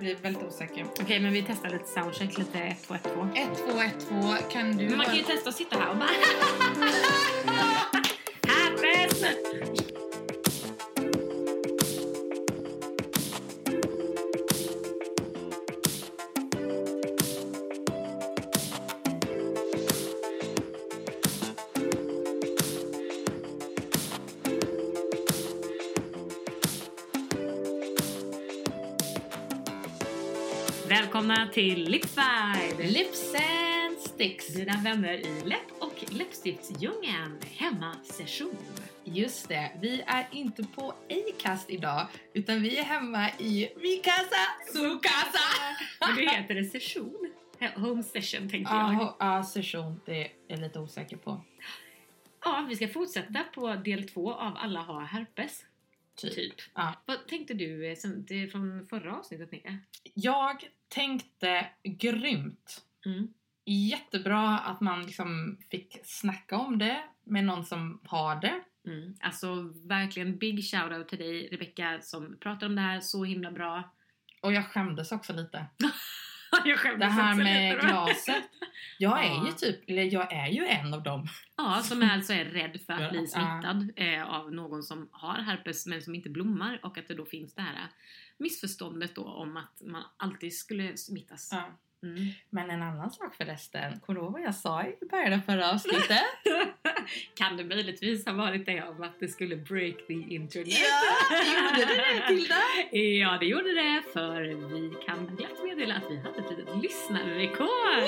blir väldigt osäker. Okej, men vi testar lite soundcheck, lite 1, 2, 1, 2. 1, 2, 1, 2. Kan du... Men man kan ju testa att sitta här och bara... Happens! Välkomna till Lipside! Lips and sticks. Dina vänner i läpp och läppstiftsdjungeln hemmasession. Just det, vi är inte på Acast idag utan vi är hemma i min casa, su casa. Men det heter det session? Home session tänkte jag. Ja, ja, session, det är jag lite osäker på. Ja, vi ska fortsätta på del två av Alla har herpes. Typ. Typ. Ja. Vad tänkte du eh, som, från förra avsnittet? Jag tänkte grymt. Mm. Jättebra att man liksom fick snacka om det med någon som har det. Mm. Alltså verkligen big shout-out till dig Rebecca som pratar om det här så himla bra. Och jag skämdes också lite. Det här med lite glaset. Jag är ju typ, eller jag är ju en av dem. Ja, som alltså är rädd för att bli smittad eh, av någon som har herpes men som inte blommar och att det då finns det här eh, missförståndet då om att man alltid skulle smittas. Ja. Mm. Men en annan sak förresten, kommer du ihåg vad jag sa i början av förra avsnittet? kan det möjligtvis ha varit det om att det skulle break the internet? gjorde det det Tilda? Ja, det gjorde det för vi kan glatt meddela att vi hade ett litet lyssnarrekord!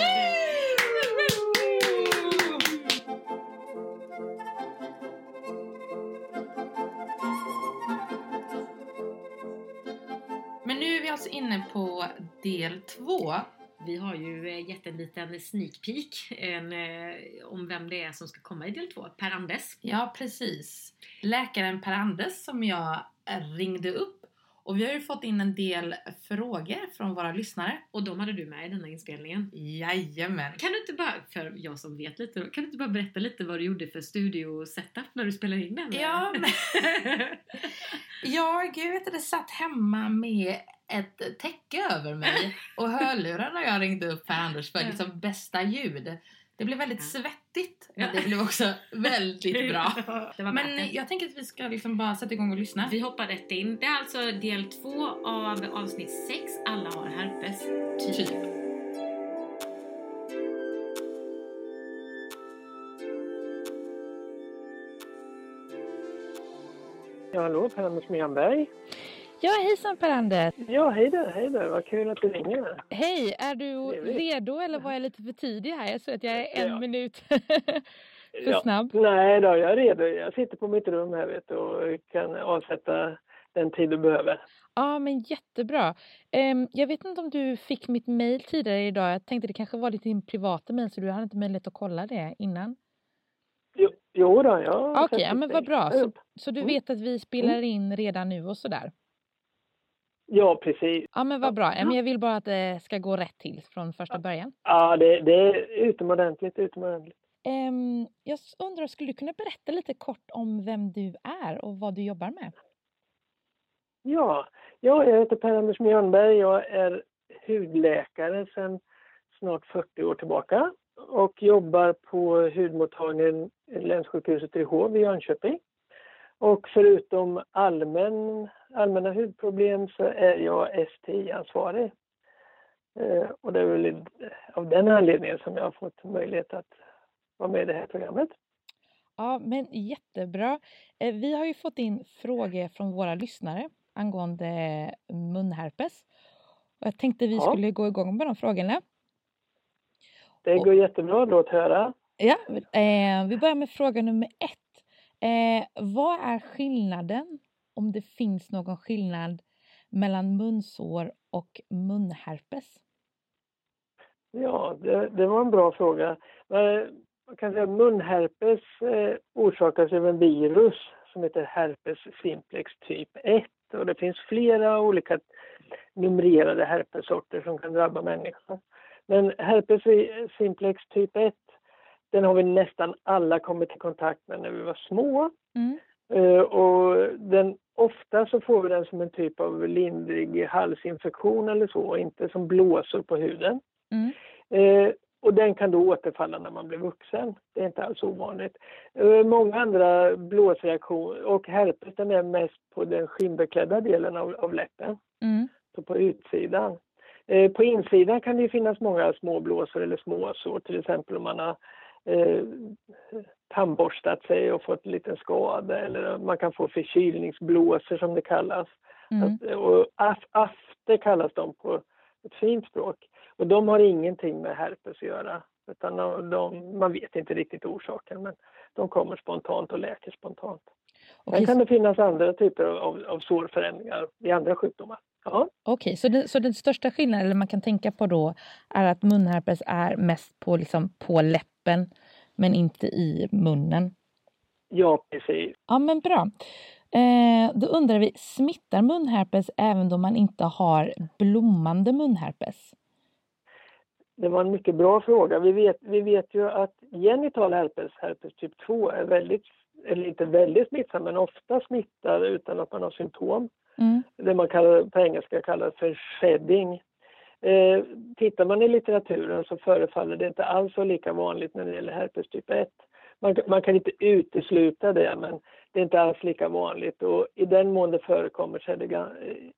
Men nu är vi alltså inne på del två. Vi har ju eh, gett en liten sneak peek en, eh, om vem det är som ska komma i del två. Per Andes. Ja, precis. Läkaren Per Anders som jag ringde upp. Och vi har ju fått in en del frågor från våra lyssnare. Och de hade du med i denna inspelningen. Jajamän. Kan du inte bara, för jag som vet lite, kan du inte bara berätta lite vad du gjorde för studio-setup när du spelade in den? Ja, men jag vet inte, satt hemma med ett täcke över mig och hörlurar när jag ringde upp Per Anders för liksom bästa ljud. Det blev väldigt svettigt, men det blev också väldigt bra. Men jag tänker att vi ska liksom bara sätta igång och lyssna. Vi hoppar rätt in. Det är alltså del två av avsnitt sex. Alla har herpes. Typ. Ja, hallå, Per-Anders Menberg. Ja, hejsan Per-Anders! Ja, hej där, hej där. Vad kul att du ringer. Hej, är du redo eller var jag lite för tidig här? Jag tror att jag är en Ja. minut för snabb. Nej då, jag är redo. Jag sitter på mitt rum här vet du, och kan avsätta den tid du behöver. Ja, men jättebra. Ehm, jag vet inte om du fick mitt mejl tidigare idag. Jag tänkte det kanske var lite din privata mejl så du hade inte möjlighet att kolla det innan. Jo, Jo då, jag Okej, sett ja, men vad bra. Så, så du Mm. vet att vi spelar in redan nu och sådär? Ja, precis. Ja, men vad bra. Men jag vill bara att det ska gå rätt till från första början. Ja, det, det är utomordentligt, utomordentligt. Ehm, jag undrar, skulle du kunna berätta lite kort om vem du är och vad du jobbar med? Ja, ja jag heter Per-Anders Mjörnberg. Jag är hudläkare sedan snart 40 år tillbaka och jobbar på hudmottagningen Länssjukhuset i Hov i Jönköping. Och förutom allmän, allmänna hudproblem så är jag STI-ansvarig. Eh, och det är väl av den anledningen som jag har fått möjlighet att vara med i det här programmet. Ja, men jättebra. Eh, Vi har ju fått in frågor från våra lyssnare angående munherpes. Och jag tänkte vi Ja. skulle gå igång med de frågorna. Det går jättebra, låt höra. Ja, eh, vi börjar med fråga nummer ett. Eh, vad är skillnaden, om det finns någon skillnad, mellan munsår och munherpes? Ja, det, det var en bra fråga. Man kan säga att munherpes eh, orsakas av en virus som heter herpes simplex typ 1 och det finns flera olika numrerade herpessorter som kan drabba människor. Men herpes simplex typ 1 den har vi nästan alla kommit i kontakt med när vi var små. Mm. Eh, och den, ofta så får vi den som en typ av lindrig halsinfektion eller så, inte som blåsor på huden. Mm. Eh, och den kan då återfalla när man blir vuxen. Det är inte alls ovanligt. Eh, många andra blåsreaktioner, och herpes den är mest på den skinnbeklädda delen av, av läppen, Mm. så på utsidan. Eh, på insidan kan det finnas många små blåsor eller småsår, till exempel om man har eh, tandborstat sig och fått en liten skada eller man kan få förkylningsblåsor som det kallas. Mm. Att, och af, after kallas de på ett fint språk. Och de har ingenting med herpes att göra. Utan de, de, man vet inte riktigt orsaken men de kommer spontant och läker spontant. Okej, Sen kan det finnas andra typer av, av sårförändringar i andra sjukdomar. Ja, okej, så, så den största skillnaden man kan tänka på då är att munherpes är mest på, liksom, på läppen men inte i munnen. ja precis. Ja, men bra. Eh, då undrar vi, smittar munherpes även då man inte har blommande munherpes? Det var en mycket bra fråga. Vi vet, vi vet ju att genital herpes, herpes typ 2, är väldigt, eller inte väldigt smittsam, men ofta smittar utan att man har symptom. Mm. Det man kallar, på engelska kallar för shedding. Eh, tittar man i litteraturen så förefaller det inte alls så lika vanligt när det gäller herpes typ 1. Man, man kan inte utesluta det, men det är inte alls lika vanligt. Och I den mån det förekommer så är det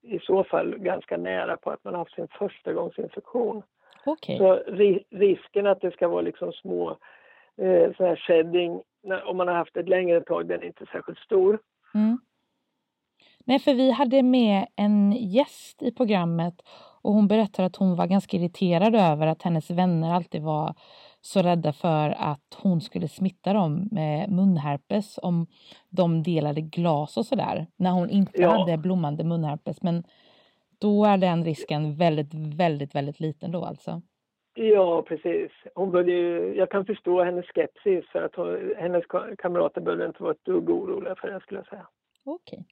i så fall ganska nära på att man har haft sin förstagångsinfektion. Okej. Så ri risken att det ska vara liksom små eh, så här shedding när, om man har haft det ett längre tag, den är inte särskilt stor. Mm. Nej, för vi hade med en gäst i programmet och hon berättade att hon var ganska irriterad över att hennes vänner alltid var så rädda för att hon skulle smitta dem med munherpes om de delade glas och sådär. När hon inte Ja. hade blommande munherpes. Men då är den risken väldigt, väldigt, väldigt liten då alltså. Ja, precis. Hon började ju, jag kan förstå hennes skepsis för att hon, hennes ka- kamrater behövde inte vara ett dugg oroliga för det skulle jag säga. Okej.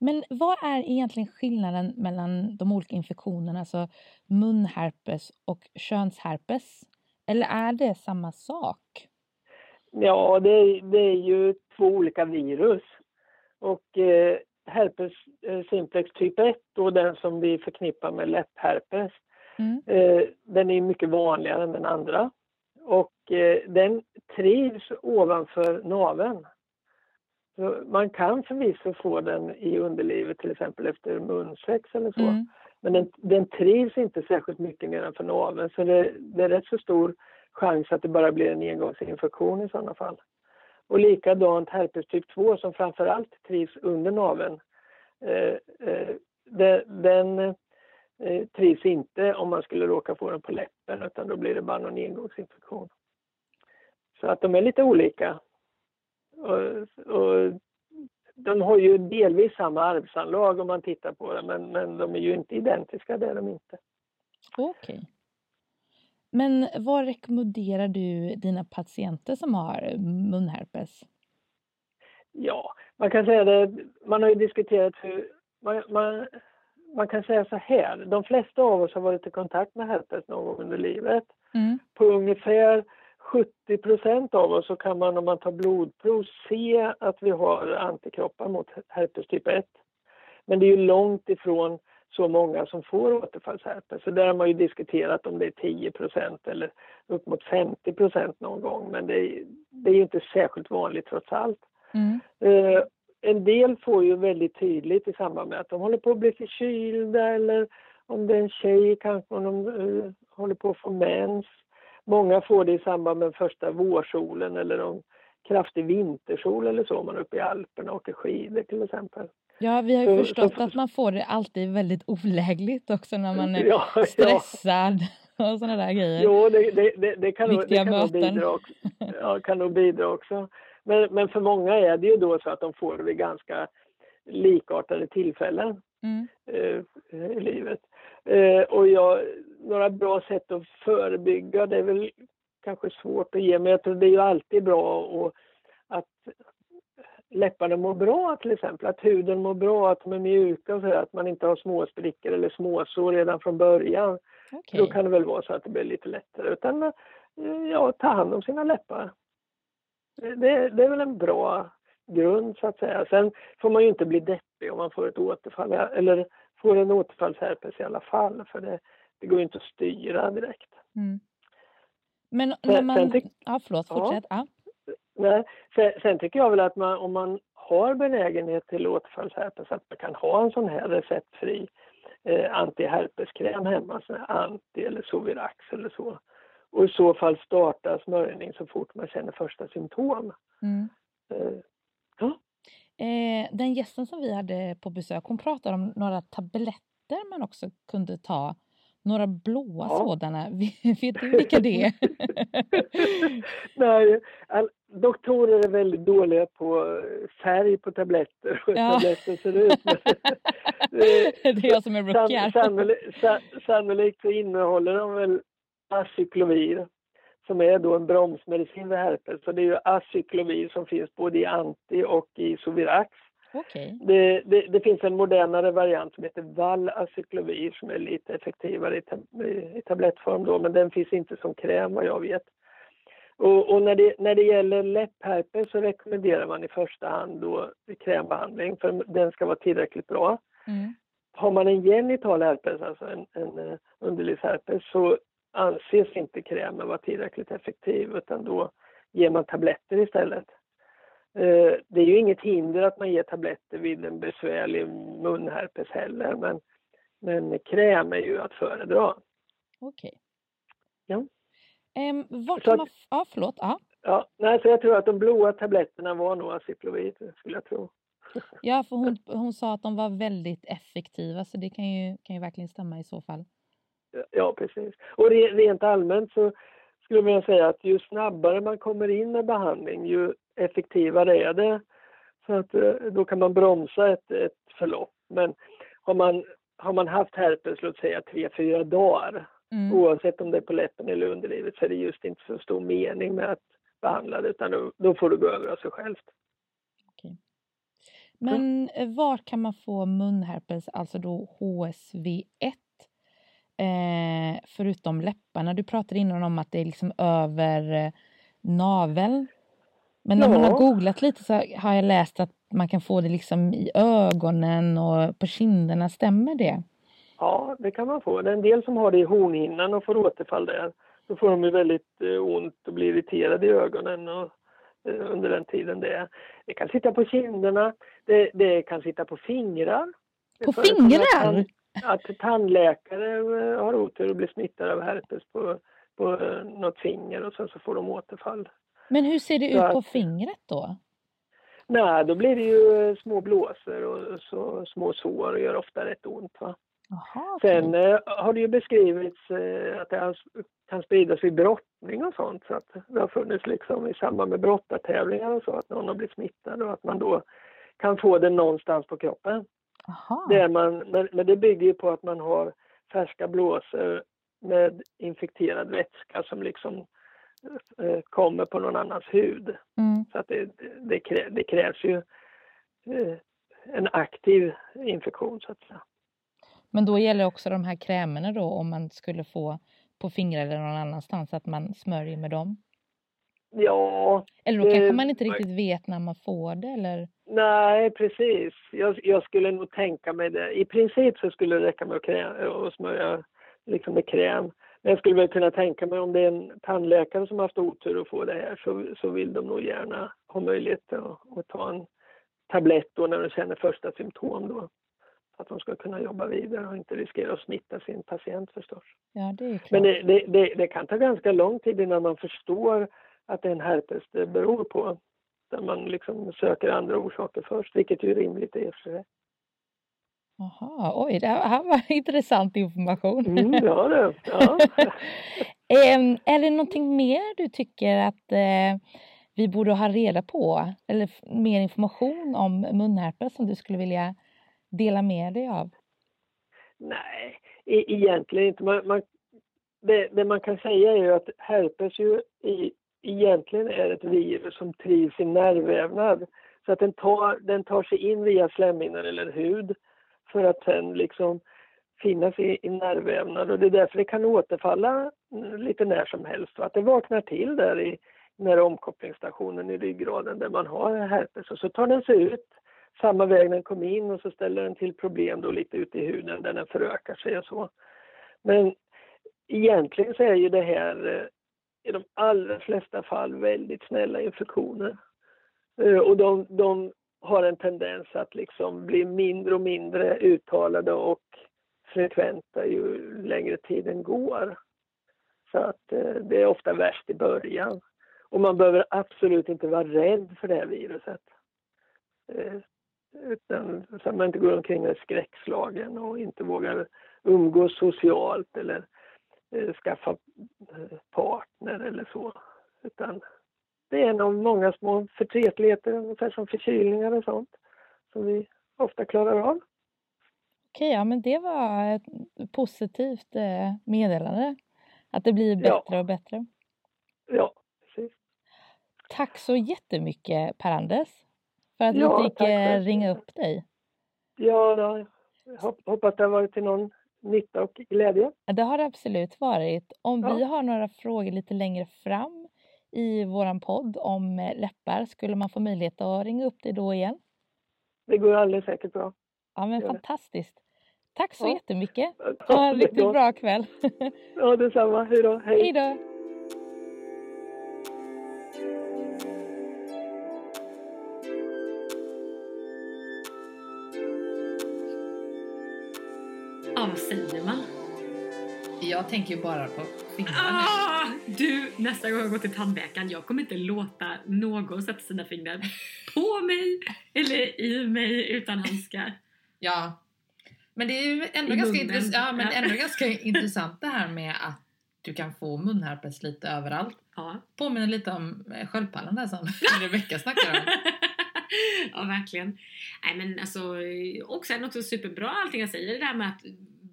Men vad är egentligen skillnaden mellan de olika infektionerna, alltså munherpes och könsherpes? Eller är det samma sak? Ja, det, är- det är ju två olika virus. Och eh, herpes eh, simplex typ 1 och den som vi förknippar med läppherpes, Mm. eh, den är mycket vanligare än den andra. Och eh, den trivs ovanför naveln. Så man kan förvisso få den i underlivet till exempel efter munsex eller så. Mm. Men den, den trivs inte särskilt mycket nedanför naveln så det, det är rätt så stor chans att det bara blir en engångsinfektion i sådana fall. Och likadant herpes typ 2 som framförallt trivs under naveln. Eh, eh, de- den eh, trivs inte om man skulle råka få den på läppen utan då blir det bara någon engångsinfektion. Så att de är lite olika. Och, och de har ju delvis samma arvsanlag om man tittar på det men, men de är ju inte identiska, det är de inte. Okej. Men vad rekommenderar du dina patienter som har munherpes? Ja, man kan säga det, man har ju diskuterat hur, man, man, man kan säga så här, de flesta av oss har varit i kontakt med herpes någon gång under livet. Mm. På ungefär 70 procent av oss så kan man om man tar blodprov se att vi har antikroppar mot herpes typ 1. Men det är ju långt ifrån så många som får återfallsherpes. Så där har man ju diskuterat om det är 10 procent eller upp mot 50 procent någon gång. Men det är, det är inte särskilt vanligt trots allt. Mm. Eh, en del får ju väldigt tydligt i samband med att de håller på att bli förkylda eller om det är en tjej kanske om de eh, håller på att få mens. Många får det i samband med första vårsolen eller om kraftig vintersol eller så, om man är uppe i Alperna och åker skidor till exempel. Ja, vi har ju Så- förstått så- att man får det alltid väldigt olägligt också när man är Ja, ja. stressad och sådana där grejer. Jo, det, det, det, det kan, nog, det kan nog bidra också. Ja, kan nog bidra också. Men, men för många är det ju då så att de får det vid ganska likartade tillfällen Mm. eh, i livet. Eh, och jag, några bra sätt att förebygga, det är väl kanske svårt att ge, men jag tror det är ju alltid bra och att läpparna mår bra till exempel, att huden mår bra, att de är mjuka och så att man inte har små sprickor eller småsår redan från början. Okej. Då kan det väl vara så att det blir lite lättare. Utan eh, ja, ta hand om sina läppar. Det, det, det är väl en bra grund så att säga. Sen får man ju inte bli deppig om man får ett återfall eller får en återfallsherpes i alla fall för det, det går ju inte att styra direkt. Mm. Men när Sen- sen man... tyck- Ja, förlåt, Ja. fortsätt. Ja. Nej, sen, sen tycker jag väl att man, om man har benägenhet till återfallsherpes att man kan ha en sån här receptfri eh, antiherpeskräm hemma, sån här anti eller Sovirax eller så. Och i så fall starta smörjning så fort man känner första symptom. Mm. Eh, Eh, den gästen som vi hade på besök, hon pratade om några tabletter man också kunde ta. Några blåa Ja. sådana. Vet du vilka det är? Nej, all, doktorer är väldigt dåliga på eh, färg på tabletter och Ja. tabletter ser ut. Det är jag som är San, rockar. sannolikt, sa, sannolikt så innehåller de väl acyklovir som är då en bromsmedicin vid herpes. Så det är ju acyklovir som finns både i anti och i Sovirax. Okej. Det, det, det finns en modernare variant som heter Valacyklovir som är lite effektivare i, tab- i, i tablettform då, men den finns inte som kräm vad jag vet. Och, och när, det, när det gäller läppherpes så rekommenderar man i första hand då krämbehandling för den ska vara tillräckligt bra. Mm. Har man en genital herpes, alltså en, en eh, underlivsherpes, så anses inte krämen vara tillräckligt effektiv utan då ger man tabletter istället. Eh, Det är ju inget hinder att man ger tabletter vid en besvärlig munherpes heller men, men kräm är ju att föredra. Okej. Ja. Ehm, vart Så att- man... Ja, förlåt. Ja. Ja, nej, så jag tror att de blåa tabletterna var nog acyklovir, skulle jag tro. Ja, för hon, hon sa att de var väldigt effektiva så det kan ju, kan ju verkligen stämma i så fall. Ja, precis. Och re, rent allmänt så skulle jag vilja säga att ju snabbare man kommer in med behandling, ju effektivare är det. Så att eh, då kan man bromsa ett, ett förlopp. Men har man, har man haft herpes, låt säga tre, fyra dagar, Mm. oavsett om det är på läppen eller underlivet, så är det just inte så stor mening med att behandla det, utan då, då får det gå över av sig självt. Men eh, var kan man få munherpes, alltså då HSV1? Eh, förutom läpparna. Du pratade innan om att det är liksom över eh, naveln. Men när man Ja. har googlat lite så har jag läst att man kan få det liksom i ögonen och på kinderna. Stämmer det? Ja, det kan man få. Det är en del som har det i hornhinnan och får återfall där. Då får de ju väldigt eh, ont och blir irriterade i ögonen och, eh, under den tiden det är. Det kan sitta på kinderna, det, det kan sitta på fingrar. På fingrar? Att, tan- att tandläkare eh, har otur och blir smittade av herpes på, på eh, något finger och sen så får de återfall. Men hur ser det Så ut på att- fingret då? Nej, då blir det ju eh, små blåsor och så små sår och gör ofta rätt ont. Va? Okej. Sen eh, har det ju beskrivits eh, att det har, kan spridas vid brottning och sånt. Så att det har funnits liksom i samband med brottartävlingar och så att någon har blivit smittad och att man då kan få det någonstans på kroppen. Jaha. Där man, men, men det bygger ju på att man har färska blåsor med infekterad vätska som liksom eh, kommer på någon annans hud. Mm. Så att det, det, krä, det krävs ju eh, en aktiv infektion så att säga. Men då gäller också de här krämerna då om man skulle få på fingrar eller någon annanstans att man smörjer med dem? Ja, Eller då kanske man inte riktigt vet när man får det eller? nej precis. Jag, jag skulle nog tänka mig det. I princip så skulle det räcka med att, krä, att smörja liksom med kräm. Men jag skulle väl kunna tänka mig om det är en tandläkare som har haft otur att få det här så, så vill de nog gärna ha möjlighet att, att ta en tablett då när de känner första symptom då. Att de ska kunna jobba vidare och inte riskera att smitta sin patient förstås. Ja, det är klart. Men det, det, det, det kan ta ganska lång tid innan man förstår att det är en herpes det beror på. Där man liksom söker andra orsaker först, vilket ju är rimligt och för sig. Jaha, oj, det här var intressant information. Mm, ja, det, ja. Är det någonting mer du tycker att eh, vi borde ha reda på? Eller mer information om munherpes som du skulle vilja dela med dig av? Nej, e- egentligen inte. Man, man, det, det man kan säga är ju att herpes ju i, egentligen är ett virus som trivs i nervvävnad. Så att den tar, den tar sig in via slemhinnor eller hud för att sen liksom finnas i, i nervvävnad och det är därför det kan återfalla lite när som helst. Och att det vaknar till där i den här omkopplingsstationen i ryggraden där man har herpes och så tar den sig ut samma väg den kom in och så ställer den till problem då lite ute i huden där den förökar sig och så. Men egentligen så är ju det här eh, i de allra flesta fall väldigt snälla infektioner. Eh, och de, de har en tendens att liksom bli mindre och mindre uttalade och frekventa ju längre tiden går. Så att eh, det är ofta värst i början. Och man behöver absolut inte vara rädd för det här viruset. Eh, Utan så att man inte går omkring och är skräckslagen och inte vågar umgås socialt eller skaffa eh, partner eller så. Utan det är en av många små förtretligheter, ungefär som förkylningar och sånt, som vi ofta klarar av. Okej, ja men det var ett positivt eh, meddelande. Att det blir Ja. bättre och bättre. Ja, precis. Tack så jättemycket Per-Anders för att Ja, vi fick eh, ringa upp dig. Ja, då, jag hop- hoppas det har varit till någon nytta och glädje. Det har det absolut varit. Om Ja. vi har några frågor lite längre fram i våran podd om eh, läppar, skulle man få möjlighet att ringa upp dig då igen? Det går alldeles säkert bra. Ja, men fantastiskt. Tack så Ja. jättemycket. Ha en riktigt bra kväll. Ja, detsamma. Hej då. Hej då. Jag tänker ju bara på fingrarna. Ah, du, nästa gång jag går till tandläkaren, jag kommer inte låta någon sätta sina fingrar på mig eller i mig utan handskar. Ja. Men det är ju ändå I ganska, intress- ja, men ändå ganska intressant det här med att du kan få munherpes lite överallt. Ja. Påminner lite om eh, sköldpaddan där som Rebecka snackade om. ja, verkligen. Nej, men alltså, och sen också superbra allting jag säger, det där med att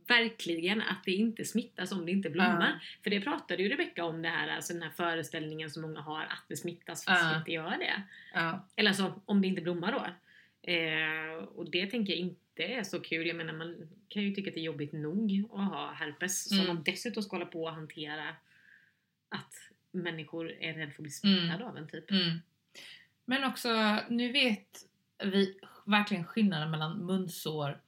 verkligen att det inte smittas om det inte blommar. Ja. För det pratade ju Rebecka om det här, alltså den här föreställningen som många har att det smittas fast Ja. det inte gör det. Ja. Eller alltså om det inte blommar då. Eh, och det tänker jag inte är så kul. Jag menar man kan ju tycka att det är jobbigt nog att ha herpes. Mm. Så man dessutom ska hålla på och hantera att människor är rädda för att bli smittade Mm. av en typ. Mm. Men också, nu vet vi verkligen skillnaden mellan munsår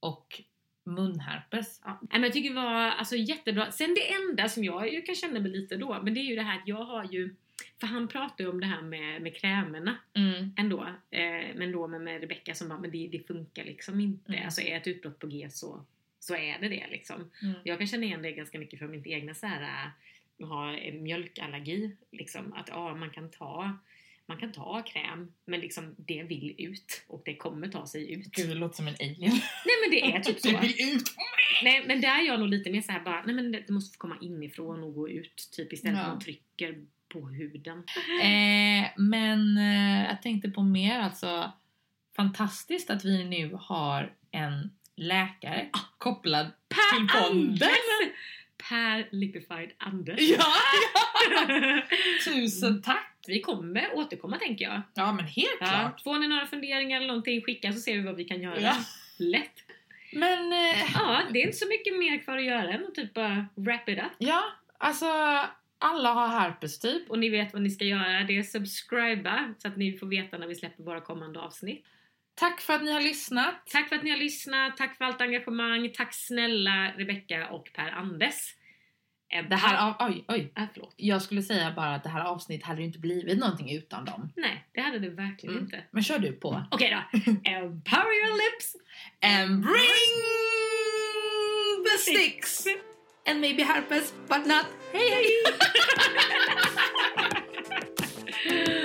och munherpes. Ja. Men jag tycker det var alltså, jättebra. Sen det enda som jag ju kan känna mig lite då, men det är ju det här att jag har ju för han pratar ju om det här med, med krämerna Mm. ändå. Eh, men då med, med Rebecca som bara, men det, det funkar liksom inte. Mm. Alltså är ett utbrott på G så, så är det det liksom. Mm. Jag kan känna igen det ganska mycket från mitt egna så här, har en mjölkallergi. Liksom, att ja, man kan ta man kan ta kräm, men liksom det vill ut och det kommer ta sig ut. Gud, det låter som en alien. Nej men det är typ så. Det vill ut! Nej men där är jag nog lite mer så här bara, nej men det måste få komma inifrån och gå ut typ istället för Ja. att man trycker på huden. Eh, men eh, jag tänkte på mer alltså fantastiskt att vi nu har en läkare kopplad till podden. Per Lipified Anders. Ja, Tusen tack! Vi kommer återkomma tänker jag. Ja men helt Ja, klart. får ni några funderingar eller någonting, skicka så ser vi vad vi kan göra. Ja. Lätt. Men eh, Ja, det är inte så mycket mer kvar att göra än att typ bara wrap it up. ja, alltså alla har herpes typ. Och ni vet vad ni ska göra. Det är subscriba så att ni får veta när vi släpper våra kommande avsnitt. Tack för att ni har lyssnat. Tack för att ni har lyssnat. Tack för allt engagemang. Tack snälla Rebecca och Per Anders. Eh, Det här, oj, oj. Äh, förlåt. Jag skulle säga bara att det här avsnittet hade ju inte blivit någonting utan dem. Nej, det hade det verkligen Mm. inte. Men kör du på. Okej då. Empower your lips. And bring the sticks! And maybe herpes, but not. Hej hej!